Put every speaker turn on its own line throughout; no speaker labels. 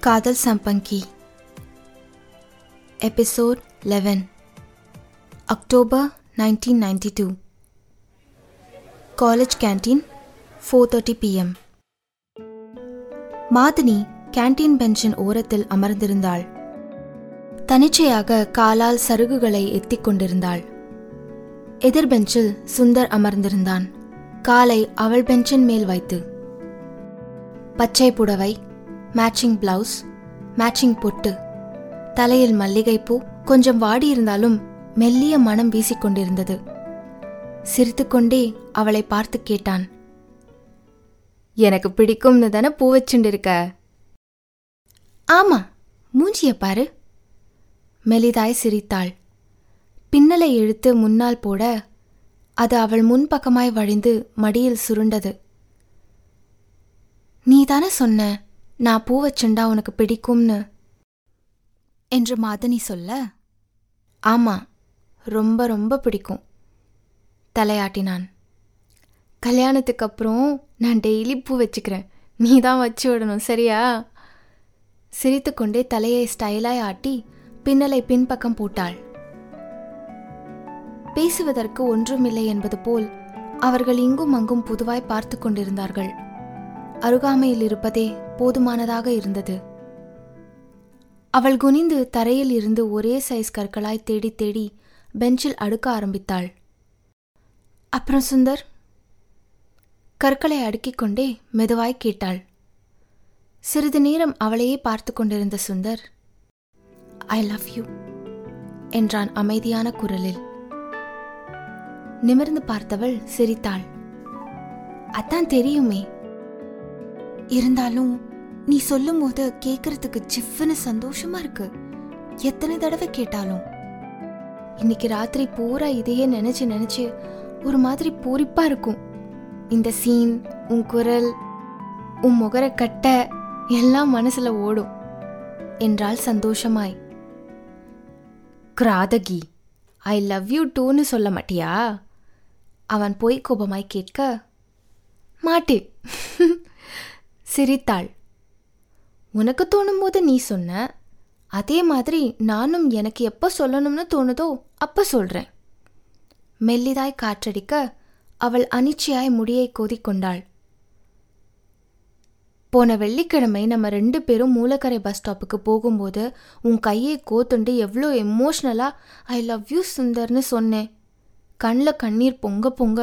காதல் சம்பங்கி. Episode eleven October nineteen ninety two college canteen four thirty PM Madhini canteen பெஞ்சின் ஓரத்தில் அமர்ந்திருந்தாள். தனிச்சையாக காலால் சருகுகளை ethic கொண்டிருந்தாள். எதிர் பெஞ்சில் சுந்தர் அமர்ந்திருந்தான். காலை அவள் பெஞ்சின் மேல் வைத்து. பச்சை புடவை மேட்சிங் பிளவுஸ் மேட்சிங் பொட்டு தலையில் மல்லிகைப்பூ கொஞ்சம் வாடியிருந்தாலும் மெல்லிய மனம் வீசிக்கொண்டிருந்தது. சிரித்துக்கொண்டே அவளை பார்த்து கேட்டான். எனக்கு பிடிக்கும்னு தானே பூ வச்சுண்டிருக்க ஆமா மூஞ்சிய பாரு. மெலிதாய் சிரித்தாள். பின்னலை இழுத்து முன்னால் போட அது அவள் முன்பக்கமாய் வழிந்து மடியில் சுருண்டது. நீதானே சொன்ன நான் பூ வச்சுண்டா உனக்கு பிடிக்கும்னு என்று மாதனி சொல்ல ஆமா ரொம்ப ரொம்ப பிடிக்கும் தலையாட்டினான். கல்யாணத்துக்கு அப்புறம் நான் டெய்லி பூ வச்சுக்கிறேன். நீ தான் வச்சு விடணும் சரியா? சிரித்துக்கொண்டே தலையை ஸ்டைலாய் ஆட்டி பின்னலை பின்பக்கம் போட்டாள். பேசுவதற்கு ஒன்றுமில்லை என்பது போல் அவர்கள் இங்கும் அங்கும் புதுவாய் பார்த்து கொண்டிருந்தார்கள். அருகாமையில் இருப்பதே போதுமானதாக இருந்தது. அவள் குனிந்து தரையில் இருந்து ஒரே சைஸ் கற்களாய் தேடி தேடி பெஞ்சில் அடுக்க ஆரம்பித்தாள். அப்புறம் சுந்தர்? கற்களை அடுக்கிக் கொண்டே மெதுவாய் கேட்டாள். சிறிது நேரம் அவளையே பார்த்து கொண்டிருந்த சுந்தர் ஐ லவ் யூ என்றான் அமைதியான குரலில். நிமிர்ந்து பார்த்தவள் சிரித்தாள். அதான் தெரியுமே இருந்தாலும் நீ சொல்லும் போது கேட்கறதுக்கு சிஃப்னு சந்தோஷமா இருக்கு. எத்தனை தடவை கேட்டாலும். இன்னைக்கு ராத்திரி பூரா இதையே நினைச்சு நினைச்சு ஒரு மாதிரி பூரிப்பா இருக்கும். இந்த சீன் உன் குரல் உன் முகர கட்ட எல்லாம் மனசுல ஓடும். என்றால் சந்தோஷமாய். கிராதகி ஐ லவ் யூ டூன்னு சொல்ல மாட்டியா? அவன் பொய் கோபமாய் கேட்க மாட்டே சிரித்தாள். உனக்கு தோணும் போது நீ சொன்ன அதே மாதிரி நானும் எனக்கு எப்போ சொல்லணும்னு தோணுதோ அப்ப சொல்றேன். மெல்லிதாய் காற்றடிக்க அவள் அனிச்சையாய் முடியை கோதிக்கொண்டாள். போன வெள்ளிக்கிழமை நம்ம ரெண்டு பேரும் மூலக்கரை பஸ் ஸ்டாப்புக்கு போகும்போது உன் கையை கோத்துண்டு எவ்வளோ எமோஷ்னலாக ஐ லவ் யூ சுந்தர்னு சொன்னேன் கண்ணில் கண்ணீர் பொங்க பொங்க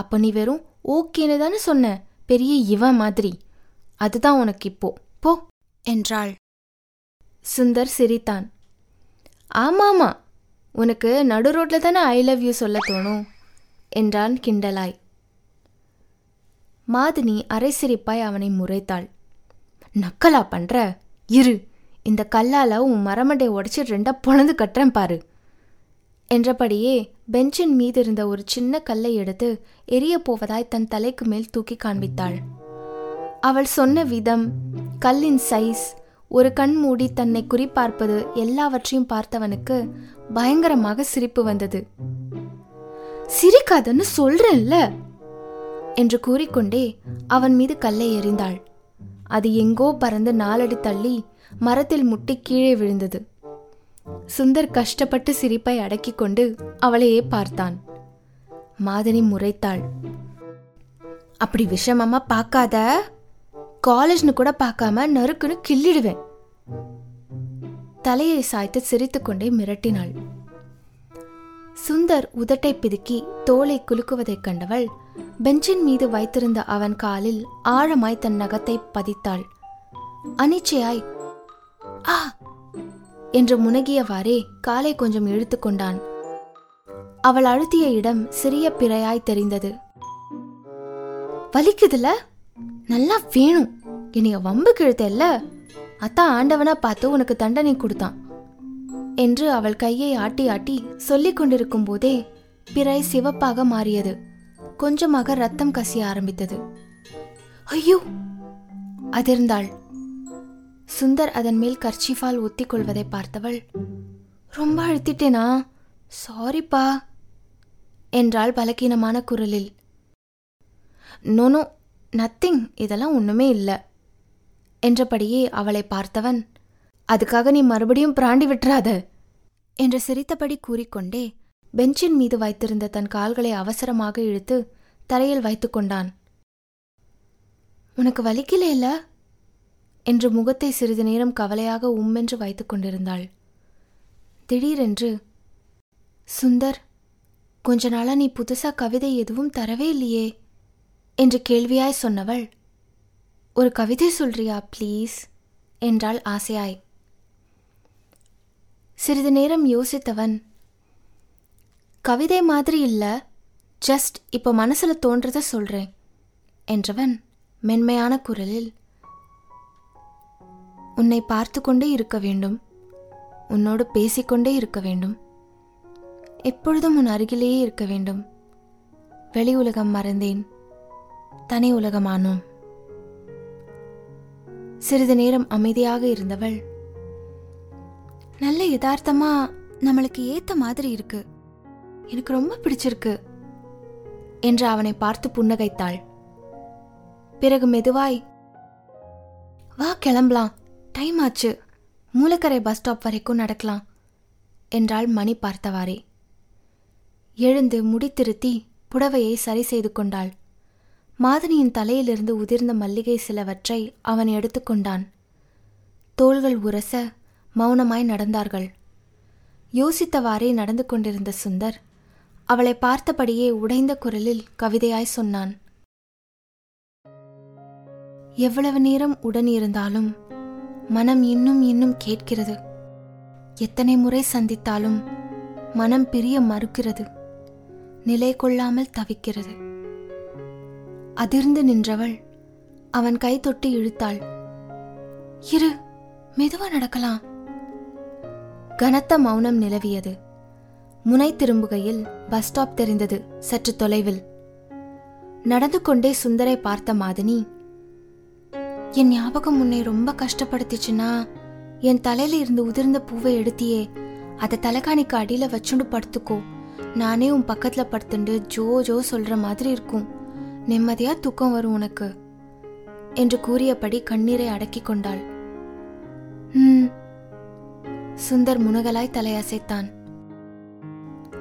அப்போ நீ வெறும் ஓகேன்னு தானே சொன்ன பெரிய இவன் மாதிரி. அதுதான் உனக்கு இப்போ. போ. என்றாள். சுந்தர் சிரித்தான். ஆமாமா உனக்கு நடு ரோட்ல தானே ஐ லவ் யூ சொல்ல தோணும் என்றான் கிண்டலாய். மாதினி அரை சிரிப்பாய் அவனை முறைத்தாள். நக்கலா பண்ற? இரு இந்த கல்லால உன் மரமண்டை உடைச்சு ரெண்டா பொழந்து கட்டுறேன் பாரு என்றபடியே பெஞ்சின் மீது இருந்த ஒரு சின்ன கல்லை எடுத்து எரிய போவதாய் தன் தலைக்கு மேல் தூக்கி காண்பித்தாள். அவள் சொன்ன விதம் கல்லின் சைஸ் ஒரு கண் மூடி தன்னை குறிப்பார்ப்பது எல்லாவற்றையும் பார்த்தவனுக்கு பயங்கரமாக சிரிப்பு வந்தது. சிரிக்காதன்னு சொல்றேன்ல? என்று கூறிக்கொண்டே அவன் மீது கல்லை எறிந்தாள். அது எங்கோ பறந்து நாலடி தள்ளி மரத்தில் முட்டி கீழே விழுந்தது. சுந்தர் கஷ்டப்பட்டு சிரிப்பை அடக்கிக் கொண்டு அவளையே பார்த்தான். மாதனி முறைத்தாள். அப்படி விஷமமா பார்க்காத? காலேஜ்னு கூட பார்க்காம நறுக்குன்னு கிள்ளிடுவேன். தலையை சாய்த்து சிரித்துக்கொண்டே மிரட்டினாள். சுந்தர் உதட்டை பிதுக்கி தோலை குலுக்குவதைக் கண்டவள் பெஞ்சின் மீது வைத்திருந்த அவன் காலில் ஆழமாய் தன் நகத்தை பதித்தாள். அனிச்சையாய் ஆ! என்று முனகியவாறே காலை கொஞ்சம் இழுத்துக்கொண்டான் அவள் அழுத்திய இடம் சிறிய பிறையாய் தெரிந்தது. வலிக்குதுல? நல்லா வேணும். என்னைய வம்பு கிழத்தல்ல? அத்தான் ஆண்டவனா பார்த்து உனக்கு தண்டனை கொடுத்தான். என்று அவள் கையை ஆட்டி ஆட்டி சொல்லிக் கொண்டிருக்கும் போதே பிறை சிவப்பாக மாறியது. கொஞ்சமாக ரத்தம் கசிய ஆரம்பித்தது. ஐயோ! அதிர்ந்தாள். சுந்தர் அதன் மேல் கர்ச்சிஃபால் ஒத்திக் கொள்வதை பார்த்தவள் ரொம்ப அழுத்திட்டேனா? சாரிப்பா என்றாள் பலகீனமான குரலில். நோனோ நத்திங் இதெல்லாம் ஒண்ணுமே இல்லை. என்றபடியே அவளை பார்த்தவன் அதுக்காக நீ மறுபடியும் பிராண்டி விட்டுறாத என்று சிரித்தபடி கூறிக்கொண்டே பெஞ்சின் மீது வைத்திருந்த தன் கால்களை அவசரமாக இழுத்து தரையில் வைத்துக்கொண்டான் உனக்கு வலிக்கலையில என்று முகத்தை சிறிது நேரம் கவலையாக உம்மென்று வைத்து கொண்டிருந்தாள். திடீரென்று சுந்தர் கொஞ்ச நாளா நீ புதுசா கவிதை எதுவும் தரவே இல்லையே என்று கேள்வியாய் சொன்னவள் ஒரு கவிதை சொல்றியா ப்ளீஸ் என்றாள் ஆசையாய். சிறிது நேரம் யோசித்தவன் கவிதை மாதிரி இல்லை ஜஸ்ட் இப்போ மனசில் தோன்றத சொல்கிறேன் என்றவன் மென்மையான குரலில் உன்னை பார்த்து கொண்டே இருக்க வேண்டும் உன்னோடு பேசிக்கொண்டே இருக்க வேண்டும் எப்பொழுதும் உன் அருகிலேயே இருக்க வேண்டும் வெளி உலகம் மறந்தேன் தனி உலகமானோம். சிறிது நேரம் அமைதியாக இருந்தவள். நல்ல யதார்த்தமா நம்மளுக்கு ஏத்த மாதிரி இருக்கு. எனக்கு ரொம்ப பிடிச்சிருக்கு என்று அவனை பார்த்து புன்னகைத்தாள். பிறகு மெதுவாய் வா கிளம்பலாம். டைம் ஆச்சு. மூலக்கரை பஸ் ஸ்டாப் வரைக்கும் நடக்கலாம் என்றாள் மணி பார்த்தவாறே. எழுந்து முடித்திருத்தி புடவையை சரி செய்து கொண்டாள். மாதனியின் தலையிலிருந்து உதிர்ந்த மல்லிகை சிலவற்றை அவன் எடுத்துக்கொண்டான். தோள்கள் உரச மௌனமாய் நடந்தார்கள். யோசித்தவாறே நடந்து கொண்டிருந்த சுந்தர் அவளை பார்த்தபடியே உடைந்த குரலில் கவிதையாய் சொன்னான். எவ்வளவு நேரம் உடன் இருந்தாலும் மனம் இன்னும் இன்னும் கேட்கிறது. எத்தனை முறை சந்தித்தாலும் மனம் பிரிய மறுக்கிறது. நிலை கொள்ளாமல் தவிக்கிறது. அதிர்ந்து நின்றவள். அவன் கை தொட்டு இழுத்தாள். இரு மெதுவா நடக்கலாம். கனத்த மௌனம் நிலவியது. முனை திரும்புகையில் பஸ் ஸ்டாப் தெரிந்தது சற்று தொலைவில். நடந்து கொண்டே சுந்தரை பார்த்த மாதினி என் ஞாபகம் உன்னை ரொம்ப கஷ்டப்படுத்திச்சுன்னா என் தலையில இருந்து உதிர்ந்த பூவை எடுத்தியே அதை தலைகாணிக்கு அடியில வச்சுண்டு படுத்துக்கோ. நானே உன் பக்கத்துல படுத்துண்டு ஜோ ஜோ சொல்ற மாதிரி இருக்கும். நிம்மதியா தூக்கம் வரும் உனக்கு என்று கூறியபடி கண்ணீரை அடக்கி கொண்டாள். ம் சுந்தர் முனகலாய் தலையசைத்தான்.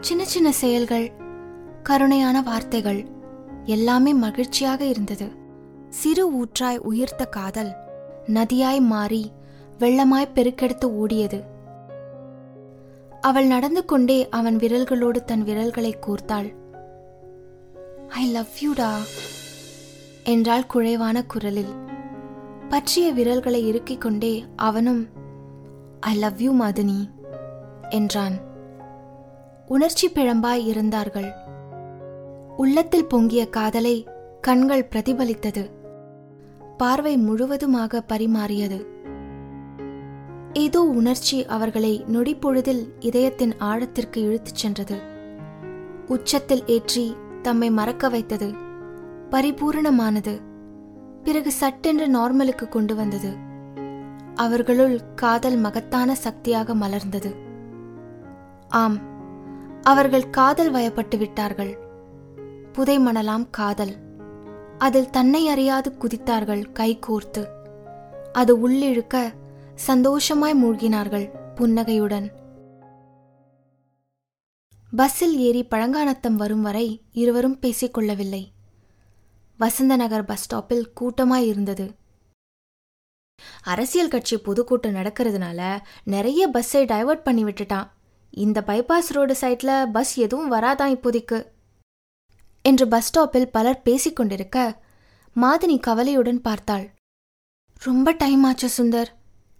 சின்ன சின்ன செயல்கள் கருணையான வார்த்தைகள் எல்லாமே மகிழ்ச்சியாக இருந்தது. சிறு ஊற்றாய் உயிர்த்த காதல் நதியாய் மாறி வெள்ளமாய் பெருக்கெடுத்து ஓடியது. அவள் நடந்து கொண்டே அவன் விரல்களோடு தன் விரல்களை கூர்த்தாள். ஐ லவ் யூடா என்றாள் குழைவான குரலில். பற்றிய விரல்களை இறுக்கிக் கொண்டே அவனும் ஐ லவ் யூ மதனி என்றான். உணர்ச்சி பிழம்பாய் இருந்தார்கள். உள்ளத்தில் பொங்கிய காதலை கண்கள் பிரதிபலித்தது. பார்வை முழுவதுமாக பரிமாறியது. ஏதோ உணர்ச்சி அவர்களை நொடிப்பொழுதில் இதயத்தின் ஆழத்திற்கு இழுத்துச் சென்றது. உச்சத்தில் ஏற்றி தம்மை மறக்க வைத்தது. பரிபூரணமானது. பிறகு சட்டென்று நார்மலுக்கு கொண்டு வந்தது. அவர்களுள் காதல் மகத்தான சக்தியாக மலர்ந்தது. ஆம் அவர்கள் காதல் வயப்பட்டு விட்டார்கள். புதை மணலாம் காதல். அதில் தன்னை அறியாது குதித்தார்கள் கைகோர்த்து அது உள்ளிழுக்க சந்தோஷமாய் மூழ்கினார்கள் புன்னகையுடன். பஸ்ஸில் ஏறி பழங்கானத்தம் வரும் வரை இருவரும் பேசிக்கொள்ளவில்லை. வசந்த நகர் பஸ் ஸ்டாப்பில் கூட்டமாய் இருந்தது அரசியல் கட்சி பொதுக்கூட்டம் நடக்கிறதுனால நிறைய பஸ்ஸை டைவர்ட் பண்ணி விட்டுட்டான். இந்த பைபாஸ் ரோடு சைட்ல பஸ் எதுவும் வராதான் இப்போதைக்கு. என்று பஸ் ஸ்டாப்பில் பலர் பேசிக்கொண்டிருக்க மாதினி கவலையுடன் பார்த்தாள். ரொம்ப டைம் ஆச்சு சுந்தர்.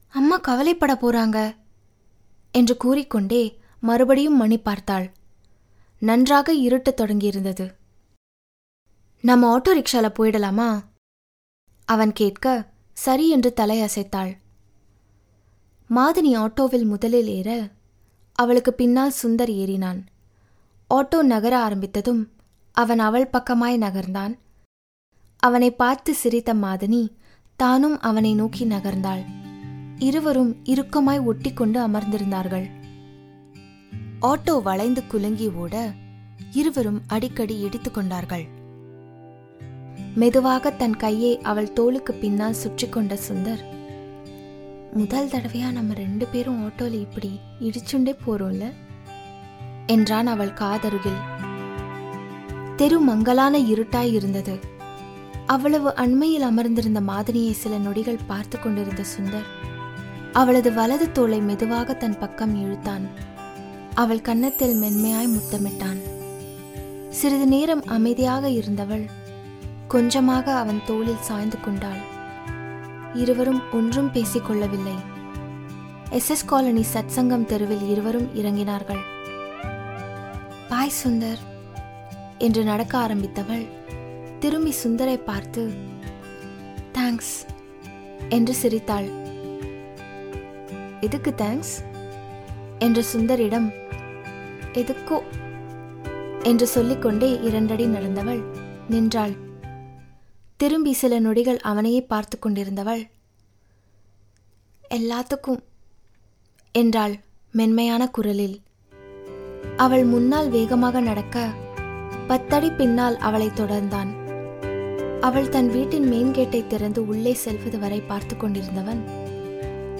அம்மா கவலைப்பட போறாங்க. என்று கூறிக்கொண்டே மறுபடியும் மணி பார்த்தாள். நன்றாக இருட்டத் தொடங்கியிருந்தது. நம்ம ஆட்டோ ரிக்ஷால போயிடலாமா? அவன் கேட்க சரி என்று தலையசைத்தாள். மாதினி ஆட்டோவில் முதலில் ஏற அவளுக்கு பின்னால் சுந்தர் ஏறினான். ஆட்டோ நகர ஆரம்பித்ததும் அவன் அவள் பக்கமாய் நகர்ந்தான். அவனை பார்த்து சிரித்த மாதினி தானும் அவனை நோக்கி நகர்ந்தாள். இருவரும் இறுக்கமாய் ஒட்டிக்கொண்டு அமர்ந்திருந்தார்கள். ஆட்டோ வளைந்து குலுங்கி ஓட இருவரும் அடிக்கடி இடித்துக் கொண்டார்கள். மெதுவாக தன் கையை அவள் தோளுக்கு பின்னால் சுற்றி கொண்ட சுந்தர் முதல் தடவையா நம்ம ரெண்டு பேரும் ஆட்டோல இப்படி இடிச்சுண்டே போறோம்ல? என்றான் அவள் காதருகில். தெரு மங்கலான இருட்டாய் இருந்தது. அவ்வளவு அண்மையில் அமர்ந்திருந்த மாதினியை சில நொடிகள் பார்த்து கொண்டிருந்த சுந்தர் அவளது வலது தோளை மெதுவாக தன் பக்கம் இழுத்தான். அவள் கன்னத்தில் மென்மையாய் முத்தமிட்டான். சிறிது நேரம் அமைதியாக இருந்தவள் கொஞ்சமாக அவன் தோளில் சாய்ந்து கொண்டாள். இருவரும் ஒன்றும் பேசிக்கொள்ளவில்லை எஸ். எஸ். காலனி சத்சங்கம் தெருவில் இருவரும் இறங்கினார்கள். பாய் சுந்தர் என்று நடக்க ஆரம்பித்தவள் திரும்பி சுந்தரை பார்த்து தேங்க்ஸ் என்று சிரித்தாள். எதுக்கு தேங்க்ஸ் என்று சுந்தரிடம் எதுக்கோ என்று சொல்லிக்கொண்டே இரண்டடி நடந்தவள் நின்றாள். திரும்பி சில நொடிகள் அவனையே பார்த்து கொண்டிருந்தவள். எல்லாத்துக்கும் என்றாள் மென்மையான குரலில். அவள் முன்னால் வேகமாக நடக்க பத்தடி பின்னால் அவளை தொடர்ந்தான். அவள் தன் வீட்டின் மெயின் கேட்டை திறந்து உள்ளே செல்வது வரை பார்த்து கொண்டிருந்தவன்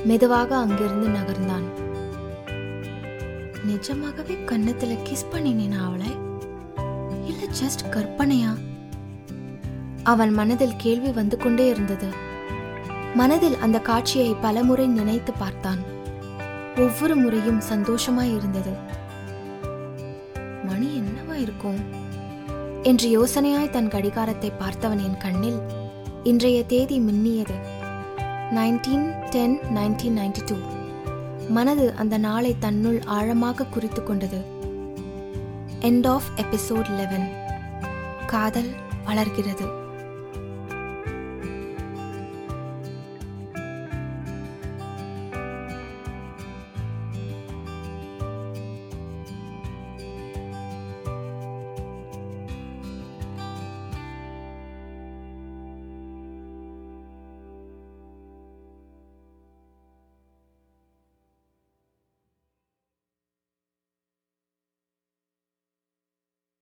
மெதுவாக அங்கிருந்து நகர்ந்தான். நிஜமாகவே கன்னத்துல கிஸ் பண்ணினேனா அவளை? இல்ல ஜஸ்ட் கற்பனையா? அவன் மனதில் கேள்வி வந்து கொண்டே இருந்தது. மனதில் அந்த காட்சியை பலமுறை நினைத்து பார்த்தான். ஒவ்வொரு முறையும் சந்தோஷமாய் இருந்தது. மணி என்னவா இருக்கும்? என்று யோசனையாய் தன் கடிகாரத்தை பார்த்தவன் என் கண்ணில் இன்றைய தேதி மின்னியது. Nineteen ten nineteen ninety two மனது அந்த நாளை தன்னுள் ஆழமாக குறித்து கொண்டது. எண்ட் ஆஃப் எபிசோட் லெவன் காதல் வளர்கிறது.